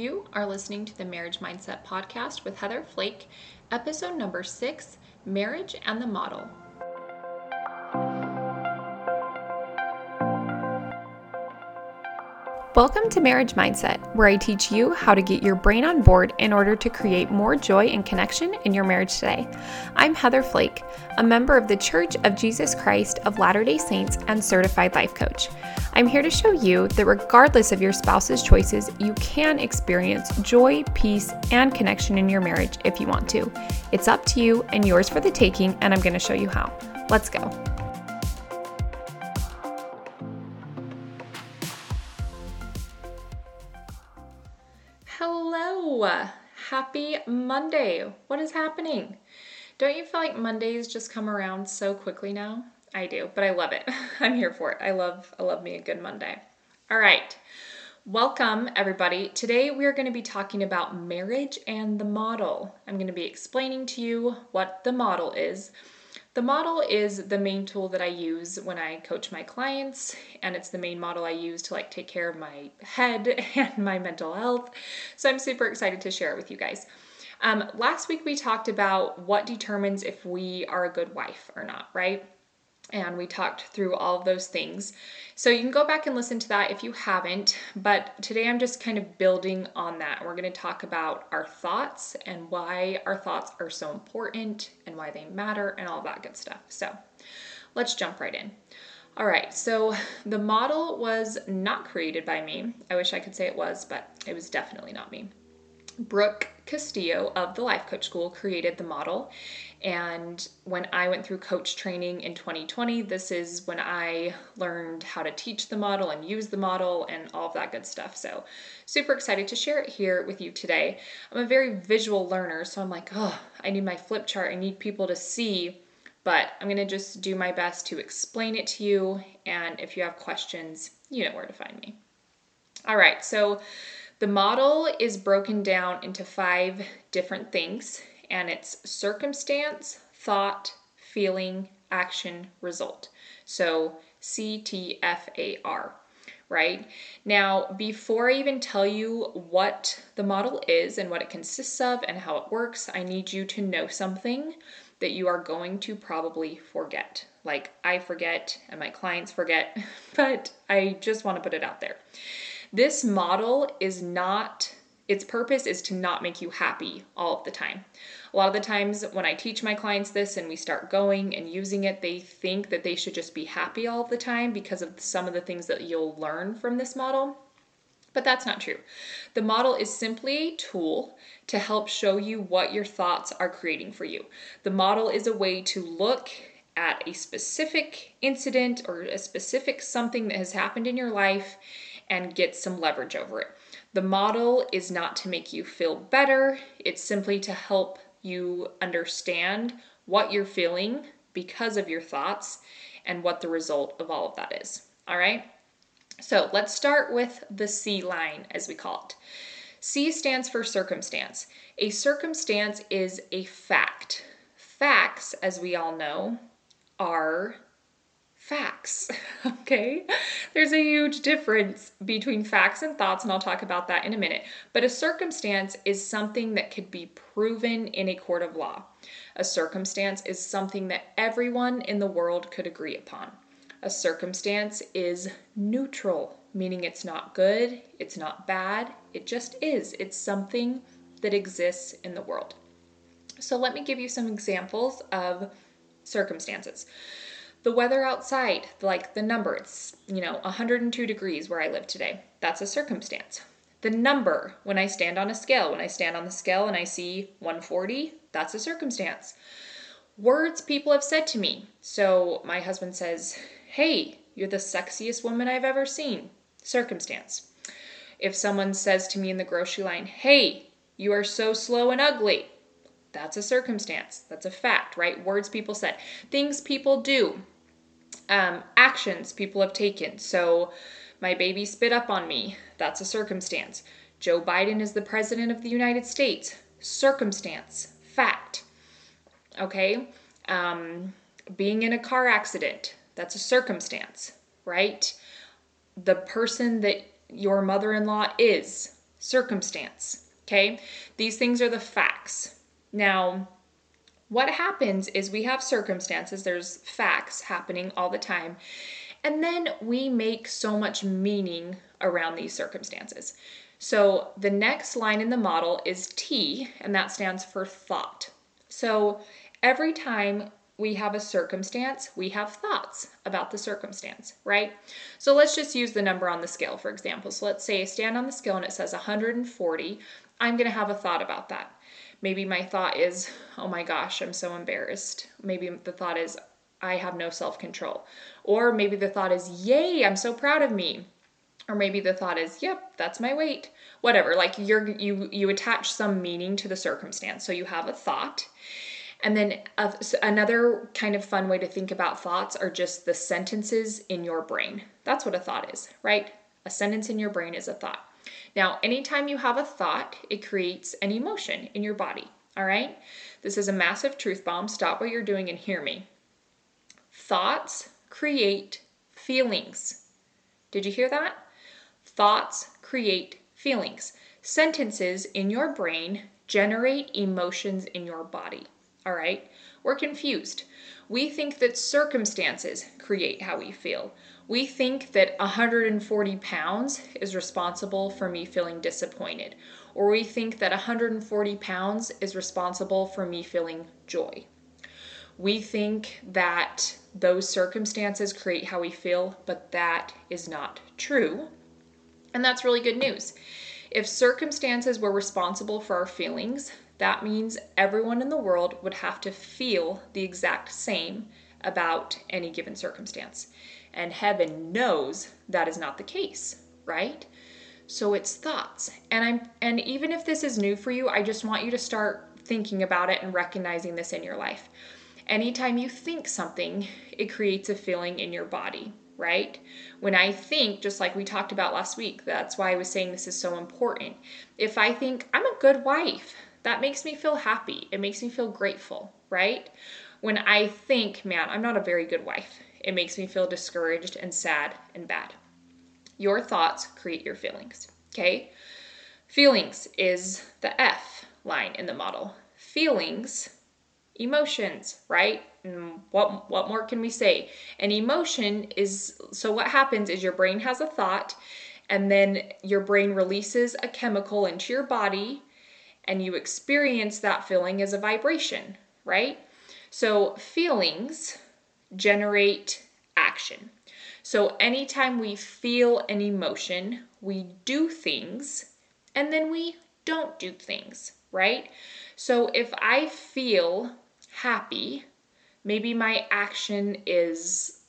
You are listening to the Marriage Mindset Podcast with Heather Flake, episode number six Marriage and the Model. Welcome to Marriage Mindset, where I teach you how to get your brain on board in order to create more joy and connection in your marriage today. I'm Heather Flake, a member of the Church of Jesus Christ of Latter day Saints and certified life coach. I'm here to show you that regardless of your spouse's choices, you can experience joy, peace, and connection in your marriage if you want to. It's up to you and yours for the taking, and I'm going to show you how. Let's go. Hello. Happy Monday. What is happening? Don't you feel like Mondays just come around so quickly now? I do, but I love it. I'm here for it. I love I love me a good Monday. All right. Welcome everybody. Today we are going to be talking about marriage and the model. I'm going to be explaining to you what the model is the model is the main tool that I use when I coach my clients, and it's the main model I use to like take care of my head and my mental health. So I'm super excited to share it with you guys. Um, last week we talked about what determines if we are a good wife or not, right? And we talked through all of those things. So you can go back and listen to that if you haven't, but today I'm just kind of building on that. We're going to talk about our thoughts and why our thoughts are so important and why they matter and all that good stuff. So let's jump right in. All right, so the model was not created by me. I wish I could say it was, but it was definitely not me. Brooke Castillo of the Life Coach School created the model. And when I went through coach training in 2020, this is when I learned how to teach the model and use the model and all of that good stuff. So, super excited to share it here with you today. I'm a very visual learner, so I'm like, oh, I need my flip chart. I need people to see. But I'm going to just do my best to explain it to you. And if you have questions, you know where to find me. All right, so the model is broken down into five different things, and it's circumstance, thought, feeling, action, result. So CTFAR, right? Now, before I even tell you what the model is and what it consists of and how it works, I need you to know something that you are going to probably forget. Like I forget and my clients forget, but I just want to put it out there. This model is not, its purpose is to not make you happy all of the time. A lot of the times when I teach my clients this and we start going and using it, they think that they should just be happy all the time because of some of the things that you'll learn from this model. But that's not true. The model is simply a tool to help show you what your thoughts are creating for you. The model is a way to look at a specific incident or a specific something that has happened in your life and get some leverage over it. The model is not to make you feel better, it's simply to help you understand what you're feeling because of your thoughts and what the result of all of that is. All right? So let's start with the C line, as we call it. C stands for circumstance. A circumstance is a fact. Facts, as we all know, are facts. okay? There's a huge difference between facts and thoughts, and I'll talk about that in a minute. But a circumstance is something that could be proven in a court of law. A circumstance is something that everyone in the world could agree upon. A circumstance is neutral, meaning it's not good, it's not bad, it just is. It's something that exists in the world. So let me give you some examples of circumstances the weather outside, like the number, it's, you know, 102 degrees where I live today. That's a circumstance. The number, when I stand on a scale, when I stand on the scale and I see 140, that's a circumstance. Words people have said to me. So my husband says, Hey, you're the sexiest woman I've ever seen. Circumstance. If someone says to me in the grocery line, Hey, you are so slow and ugly, that's a circumstance. That's a fact, right? Words people said. Things people do. Um, actions people have taken. So, my baby spit up on me. That's a circumstance. Joe Biden is the president of the United States. Circumstance. Fact. Okay? Um, being in a car accident. That's a circumstance, right? The person that your mother in law is. circumstance. Okay, these things are the facts. Now, what happens is we have circumstances, there's facts happening all the time, and then we make so much meaning around these circumstances. So the next line in the model is T, and that stands for thought. So every time we have a circumstance, we have thoughts about the circumstance, right? So let's just use the number on the scale, for example. So let's say I stand on the scale and it says 140. I'm going to have a thought about that. Maybe my thought is, oh my gosh, I'm so embarrassed. Maybe the thought is, I have no self control. Or maybe the thought is, yay, I'm so proud of me. Or maybe the thought is, yep, that's my weight. Whatever. Like you're you you attach some meaning to the circumstance. So you have a thought. And then another kind of fun way to think about thoughts are just the sentences in your brain. That's what a thought is, right? A sentence in your brain is a thought. Now, anytime you have a thought, it creates an emotion in your body. All right? This is a massive truth bomb. Stop what you're doing and hear me. Thoughts create feelings. Did you hear that? Thoughts create feelings. Sentences in your brain generate emotions in your body. All right? We're confused. We think that circumstances create how we feel. We think that 140 pounds is responsible for me feeling disappointed, or we think that 140 pounds is responsible for me feeling joy. We think that those circumstances create how we feel, but that is not true. And that's really good news. If circumstances were responsible for our feelings, that means everyone in the world would have to feel the exact same about any given circumstance. And heaven knows that is not the case, right? So it's thoughts. And I'm and even if this is new for you, I just want you to start thinking about it and recognizing this in your life. Anytime you think something, it creates a feeling in your body, right? When I think, just like we talked about last week, that's why I was saying this is so important. If I think I'm a good wife, that makes me feel happy. It makes me feel grateful, right? When I think, man, I'm not a very good wife, it makes me feel discouraged and sad and bad. Your thoughts create your feelings, okay? Feelings is the F line in the model. Feelings, emotions, right? What what more can we say? An emotion is so what happens is your brain has a thought and then your brain releases a chemical into your body and you experience that feeling as a vibration, right? So feelings generate action. So anytime we feel an emotion, we do things and then we don't do things, right? So if I feel happy, maybe my action is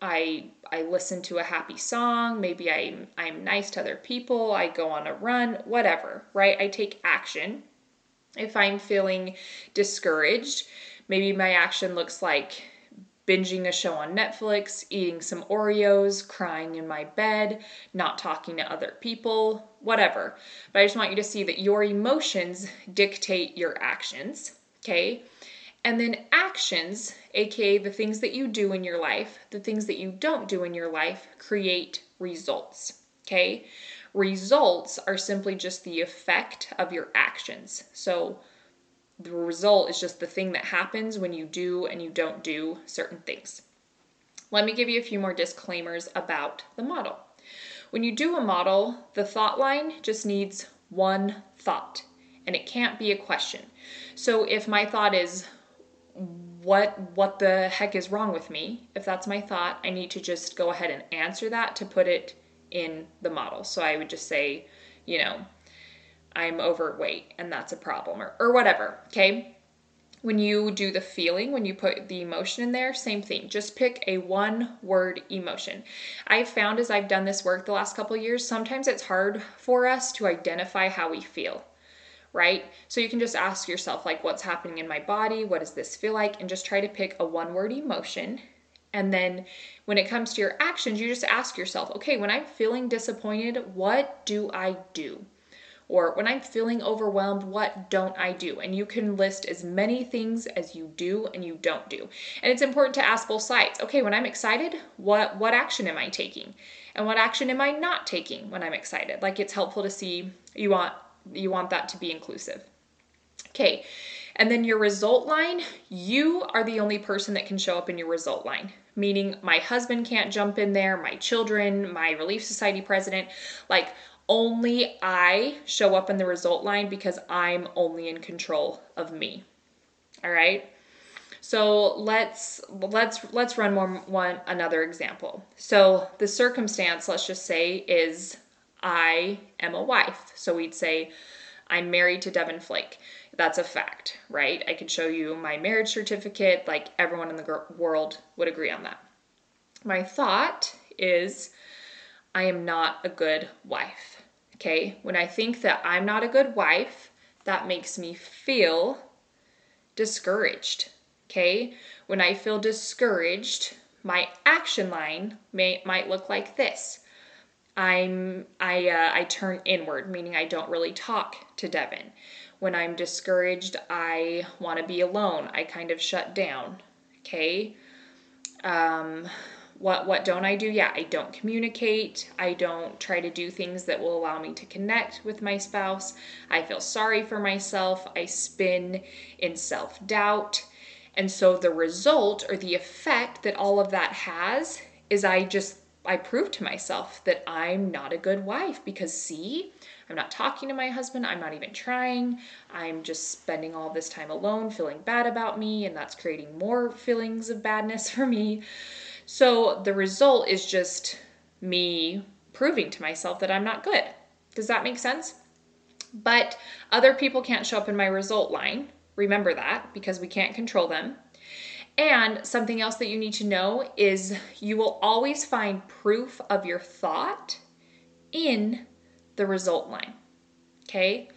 I I listen to a happy song, maybe I'm I'm nice to other people, I go on a run, whatever, right? I take action. If I'm feeling discouraged, maybe my action looks like binging a show on Netflix, eating some Oreos, crying in my bed, not talking to other people, whatever. But I just want you to see that your emotions dictate your actions, okay? And then actions, aka the things that you do in your life, the things that you don't do in your life, create results. Okay? Results are simply just the effect of your actions. So the result is just the thing that happens when you do and you don't do certain things. Let me give you a few more disclaimers about the model. When you do a model, the thought line just needs one thought and it can't be a question. So if my thought is, what what the heck is wrong with me if that's my thought i need to just go ahead and answer that to put it in the model so i would just say you know i'm overweight and that's a problem or, or whatever okay when you do the feeling when you put the emotion in there same thing just pick a one word emotion i've found as i've done this work the last couple years sometimes it's hard for us to identify how we feel right? So you can just ask yourself, like, what's happening in my body? What does this feel like? And just try to pick a one word emotion. And then when it comes to your actions, you just ask yourself, okay, when I'm feeling disappointed, what do I do? Or when I'm feeling overwhelmed, what don't I do? And you can list as many things as you do and you don't do. And it's important to ask both sides. Okay, when I'm excited, what what action am I taking? And what action am I not taking when I'm excited? Like it's helpful to see you want you want that to be inclusive. Okay. And then your result line, you are the only person that can show up in your result line, meaning my husband can't jump in there, my children, my Relief Society president, like only I show up in the result line because I'm only in control of me. All right? So let's let's let's run one one another example. So the circumstance, let's just say, is I am a wife. So we'd say I'm married to Devin Flake. That's a fact, right? I could show you my marriage certificate, like everyone in the world would agree on that. My thought is I am not a good wife. Okay? When I think that I'm not a good wife, that makes me feel discouraged. Okay? When I feel discouraged, my action line may might look like this. I'm I uh, I turn inward, meaning I don't really talk to Devin. When I'm discouraged, I want to be alone. I kind of shut down. Okay. Um, what what don't I do? Yeah, I don't communicate. I don't try to do things that will allow me to connect with my spouse. I feel sorry for myself. I spin in self-doubt. And so the result or the effect that all of that has is I just I prove to myself that I'm not a good wife because see, I'm not talking to my husband, I'm not even trying. I'm just spending all this time alone, feeling bad about me, and that's creating more feelings of badness for me. So the result is just me proving to myself that I'm not good. Does that make sense? But other people can't show up in my result line. Remember that because we can't control them. And something else that you need to know is you will always find proof of your thought in the result line. Okay?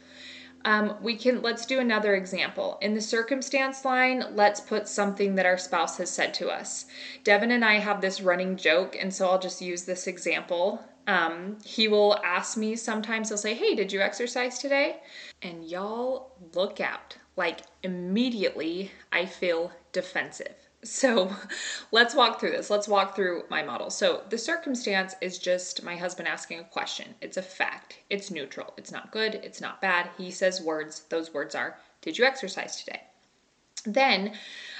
Um, we can let's do another example. In the circumstance line, let's put something that our spouse has said to us. Devin and I have this running joke, and so I'll just use this example. Um, he will ask me sometimes, he'll say, Hey, did you exercise today? And y'all look out. Like immediately, I feel defensive. So let's walk through this. Let's walk through my model. So the circumstance is just my husband asking a question. It's a fact. It's neutral. It's not good. It's not bad. He says words. Those words are, Did you exercise today? Then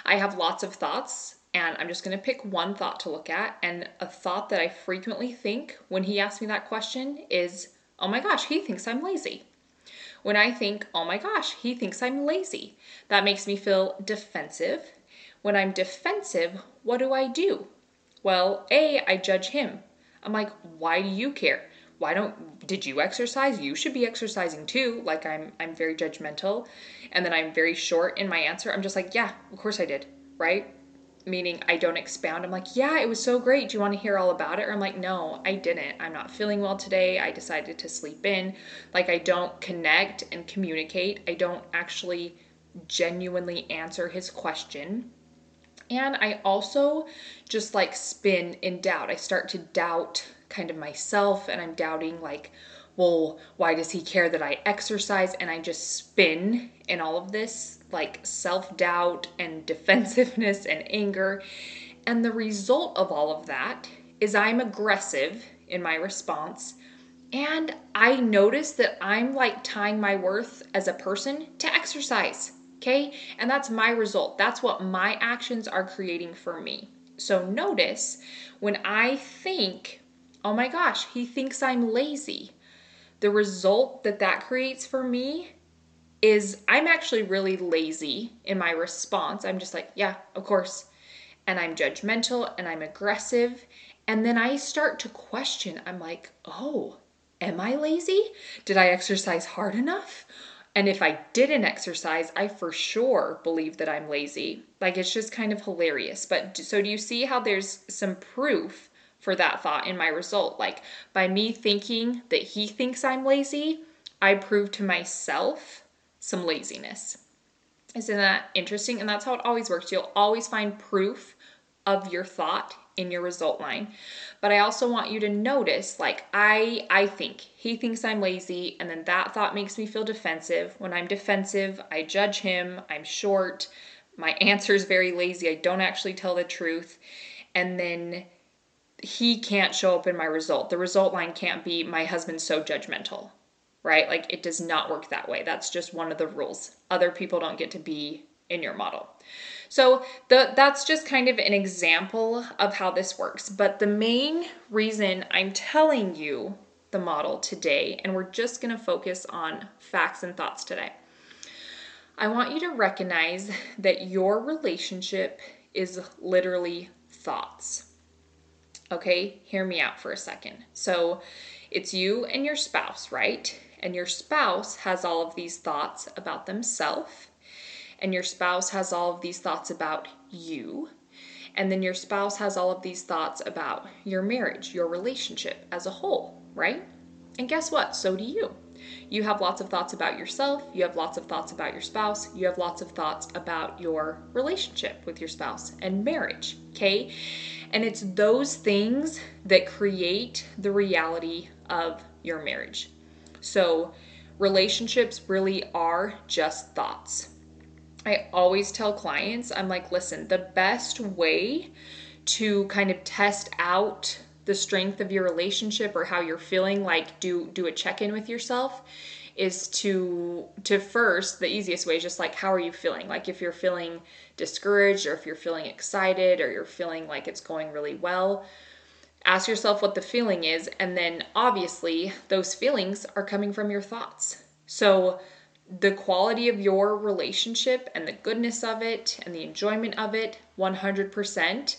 I have lots of thoughts, and I'm just going to pick one thought to look at. And a thought that I frequently think when he asks me that question is, Oh my gosh, he thinks I'm lazy. When I think, Oh my gosh, he thinks I'm lazy, that makes me feel defensive when I'm defensive, what do I do? Well, A, I judge him. I'm like, why do you care? Why don't did you exercise? You should be exercising too. Like I'm I'm very judgmental and then I'm very short in my answer. I'm just like, yeah, of course I did, right? Meaning I don't expound. I'm like, yeah, it was so great. Do you want to hear all about it? Or I'm like, no, I didn't. I'm not feeling well today. I decided to sleep in. Like I don't connect and communicate. I don't actually genuinely answer his question and I also just like spin in doubt. I start to doubt kind of myself and I'm doubting like, well, why does he care that I exercise? And I just spin in all of this like self doubt and defensiveness and anger. And the result of all of that is I'm aggressive in my response. And I notice that I'm like tying my worth as a person to exercise. Okay? And that's my result. That's what my actions are creating for me. So notice when I think, oh my gosh, he thinks I'm lazy, the result that that creates for me is I'm actually really lazy in my response. I'm just like, yeah, of course. And I'm judgmental and I'm aggressive. And then I start to question. I'm like, oh, am I lazy? Did I exercise hard enough? And if I didn't exercise, I for sure believe that I'm lazy. Like it's just kind of hilarious. But so do you see how there's some proof for that thought in my result? Like by me thinking that he thinks I'm lazy, I prove to myself some laziness. Isn't that interesting? And that's how it always works. You'll always find proof of your thought in your result line. But I also want you to notice like I I think he thinks I'm lazy and then that thought makes me feel defensive. When I'm defensive, I judge him, I'm short, my answer is very lazy. I don't actually tell the truth. And then he can't show up in my result. The result line can't be my husband's so judgmental, right? Like it does not work that way. That's just one of the rules. Other people don't get to be in your model. So the that's just kind of an example of how this works. But the main reason I'm telling you the model today, and we're just going to focus on facts and thoughts today. I want you to recognize that your relationship is literally thoughts. Okay, hear me out for a second. So it's you and your spouse, right? And your spouse has all of these thoughts about themselves, and your spouse has all of these thoughts about you. And then your spouse has all of these thoughts about your marriage, your relationship as a whole, right? And guess what? So do you. You have lots of thoughts about yourself, you have lots of thoughts about your spouse, you have lots of thoughts about your relationship with your spouse and marriage, okay? And it's those things that create the reality of your marriage. So, relationships really are just thoughts. I always tell clients, I'm like, listen, the best way to kind of test out the strength of your relationship or how you're feeling like do do a check-in with yourself is to to first the easiest way is just like how are you feeling? Like if you're feeling discouraged or if you're feeling excited or you're feeling like it's going really well ask yourself what the feeling is and then obviously those feelings are coming from your thoughts. So the quality of your relationship and the goodness of it and the enjoyment of it 100%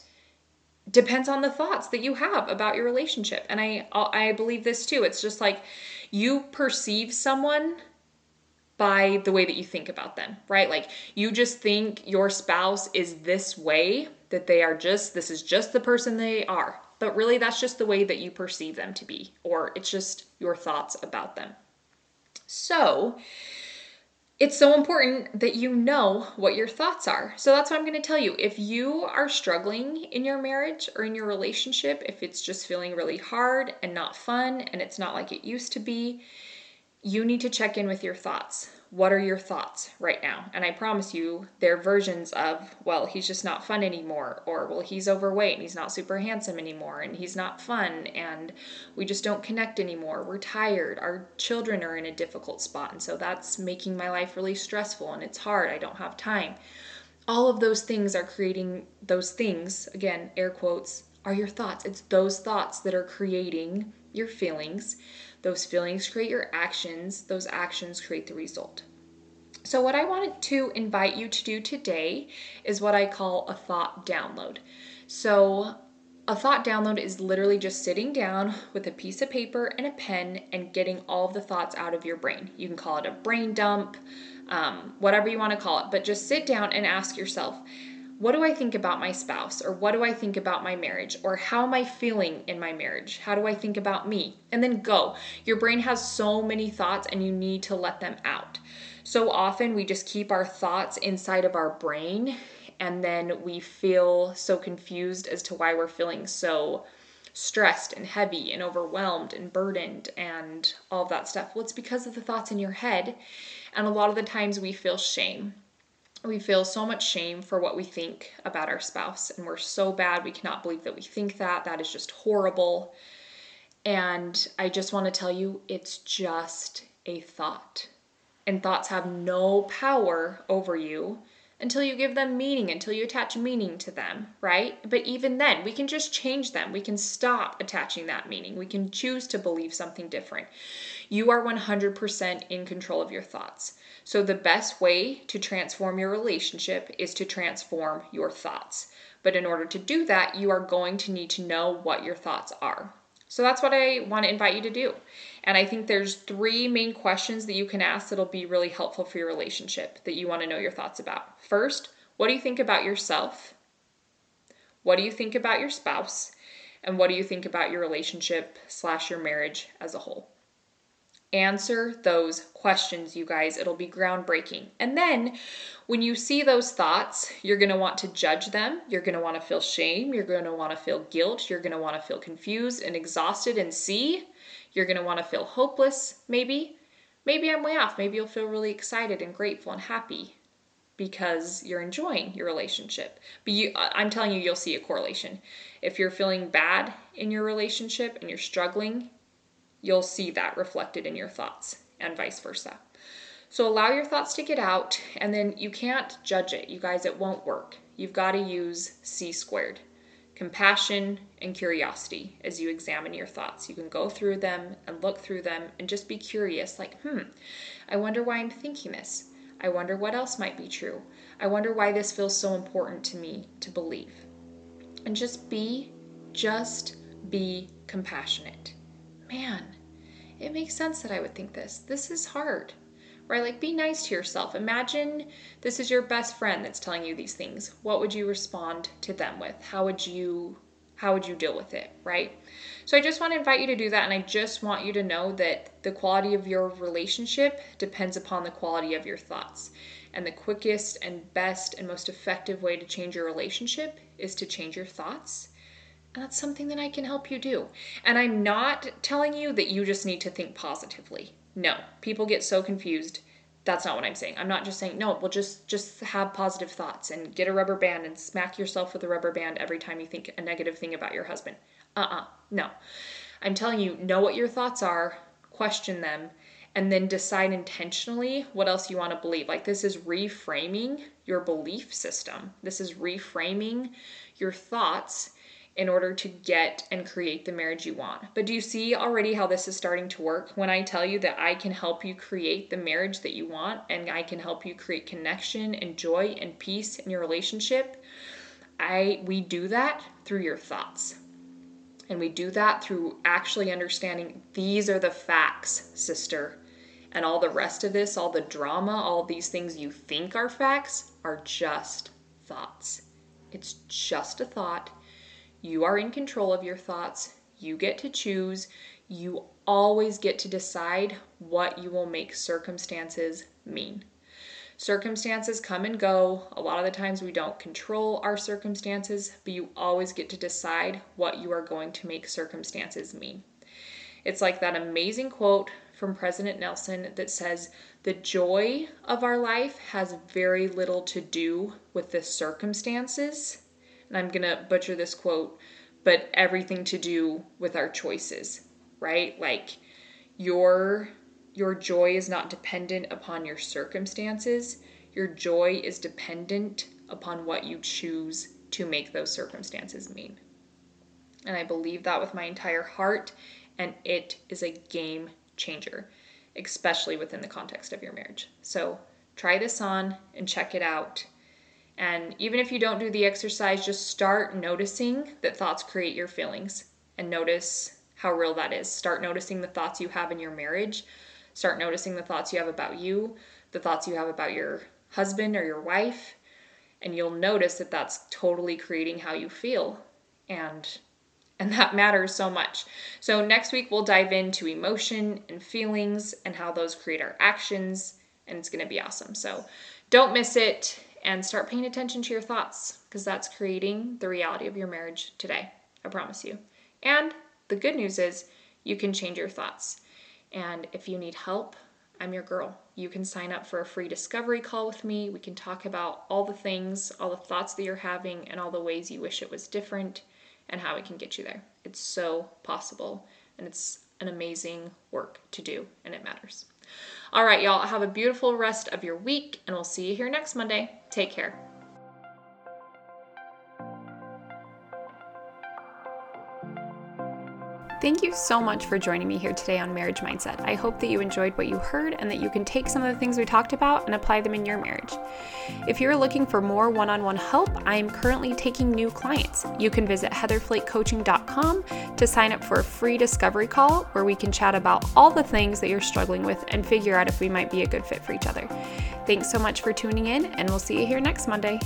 depends on the thoughts that you have about your relationship. And I I believe this too. It's just like you perceive someone by the way that you think about them, right? Like you just think your spouse is this way, that they are just this is just the person they are. But really that's just the way that you perceive them to be or it's just your thoughts about them. So, it's so important that you know what your thoughts are. So that's what I'm going to tell you. If you are struggling in your marriage or in your relationship, if it's just feeling really hard and not fun and it's not like it used to be, you need to check in with your thoughts what are your thoughts right now? And I promise you, they're versions of, well, he's just not fun anymore, or well, he's overweight and he's not super handsome anymore, and he's not fun, and we just don't connect anymore. We're tired. Our children are in a difficult spot, and so that's making my life really stressful, and it's hard. I don't have time. All of those things are creating those things, again, air quotes, are your thoughts. It's those thoughts that are creating your feelings those feelings create your actions, those actions create the result. So, what I wanted to invite you to do today is what I call a thought download. So, a thought download is literally just sitting down with a piece of paper and a pen and getting all of the thoughts out of your brain. You can call it a brain dump, um, whatever you want to call it, but just sit down and ask yourself what do I think about my spouse? Or what do I think about my marriage? Or how am I feeling in my marriage? How do I think about me? And then go. Your brain has so many thoughts and you need to let them out. So often we just keep our thoughts inside of our brain and then we feel so confused as to why we're feeling so stressed and heavy and overwhelmed and burdened and all of that stuff. Well, it's because of the thoughts in your head. And a lot of the times we feel shame we feel so much shame for what we think about our spouse and we're so bad we cannot believe that we think that. That is just horrible. And i just want to tell you it's just a thought. And thoughts have no power over you until you give them meaning until you attach meaning to them right but even then we can just change them we can stop attaching that meaning we can choose to believe something different you are 100% in control of your thoughts so, the best way to transform your relationship is to transform your thoughts. But in order to do that, you are going to need to know what your thoughts are. So, that's what I want to invite you to do. And I think there's three main questions that you can ask that'll be really helpful for your relationship that you want to know your thoughts about. First, what do you think about yourself? What do you think about your spouse? And what do you think about your relationship slash your marriage as a whole? Answer those questions, you guys. It'll be groundbreaking. And then when you see those thoughts, you're going to want to judge them. You're going to want to feel shame. You're going to want to feel guilt. You're going to want to feel confused and exhausted and see. You're going to want to feel hopeless, maybe. Maybe I'm way off. Maybe you'll feel really excited and grateful and happy. because you're enjoying your relationship. But you, I'm telling you, you'll see a correlation. If you're feeling bad in your relationship and you're struggling, you'll see that reflected in your thoughts and vice versa. So allow your thoughts to get out, and then you can't judge it. You guys, it won't work. You've got to use C squared compassion and curiosity as you examine your thoughts. You can go through them and look through them and just be curious like, hmm, I wonder why I'm thinking this. I wonder what else might be true. I wonder why this feels so important to me to believe. And just be, just be compassionate. Man, it makes sense that I would think this. This is hard right? Like be nice to yourself. Imagine this is your best friend that's telling you these things. What would you respond to them with? How would you how would you deal with it, right? So I just want to invite you to do that and I just want you to know that the quality of your relationship depends upon the quality of your thoughts. And the quickest and best and most effective way to change your relationship is to change your thoughts. And that's something that I can help you do. And I'm not telling you that you just need to think positively. No, people get so confused. That's not what I'm saying. I'm not just saying no, well just just have positive thoughts and get a rubber band and smack yourself with a rubber band every time you think a negative thing about your husband. Uh-uh. No. I'm telling you, know what your thoughts are, question them, and then decide intentionally what else you want to believe. Like this is reframing your belief system. This is reframing your thoughts in order to get and create the marriage you want. But do you see already how this is starting to work? When I tell you that I can help you create the marriage that you want and I can help you create connection and joy and peace in your relationship, I we do that through your thoughts. And we do that through actually understanding these are the facts, sister. And all the rest of this, all the drama, all these things you think are facts are just thoughts. It's just a thought you are in control of your thoughts. You get to choose. You always get to decide what you will make circumstances mean. Circumstances come and go. A lot of the times we don't control our circumstances, but you always get to decide what you are going to make circumstances mean. It's like that amazing quote from President Nelson that says, The joy of our life has very little to do with the circumstances and I'm going to butcher this quote, but everything to do with our choices, right? Like your your joy is not dependent upon your circumstances. Your joy is dependent upon what you choose to make those circumstances mean. And I believe that with my entire heart, and it is a game changer, especially within the context of your marriage. So try this on and check it out. And even if you don't do the exercise, just start noticing that thoughts create your feelings and notice how real that is. Start noticing the thoughts you have in your marriage. Start noticing the thoughts you have about you, the thoughts you have about your husband or your wife, and you'll notice that that's totally creating how you feel. And and that matters so much. So next week we'll dive into emotion and feelings and how those create our actions and it's going to be awesome. So don't miss it and start paying attention to your thoughts because that's creating the reality of your marriage today. I promise you. And the good news is you can change your thoughts. And if you need help, I'm your girl. You can sign up for a free discovery call with me. We can talk about all the things, all the thoughts that you're having, and all the ways you wish it was different and how we can get you there. It's so possible and it's an amazing work to do and it matters. All right, y'all, have a beautiful rest of your week, and we'll see you here next Monday. Take care. Thank you so much for joining me here today on Marriage Mindset. I hope that you enjoyed what you heard and that you can take some of the things we talked about and apply them in your marriage. If you're looking for more one on one help, I am currently taking new clients. You can visit heatherflakecoaching.com to sign up for a free discovery call where we can chat about all the things that you're struggling with and figure out if we might be a good fit for each other. Thanks so much for tuning in, and we'll see you here next Monday.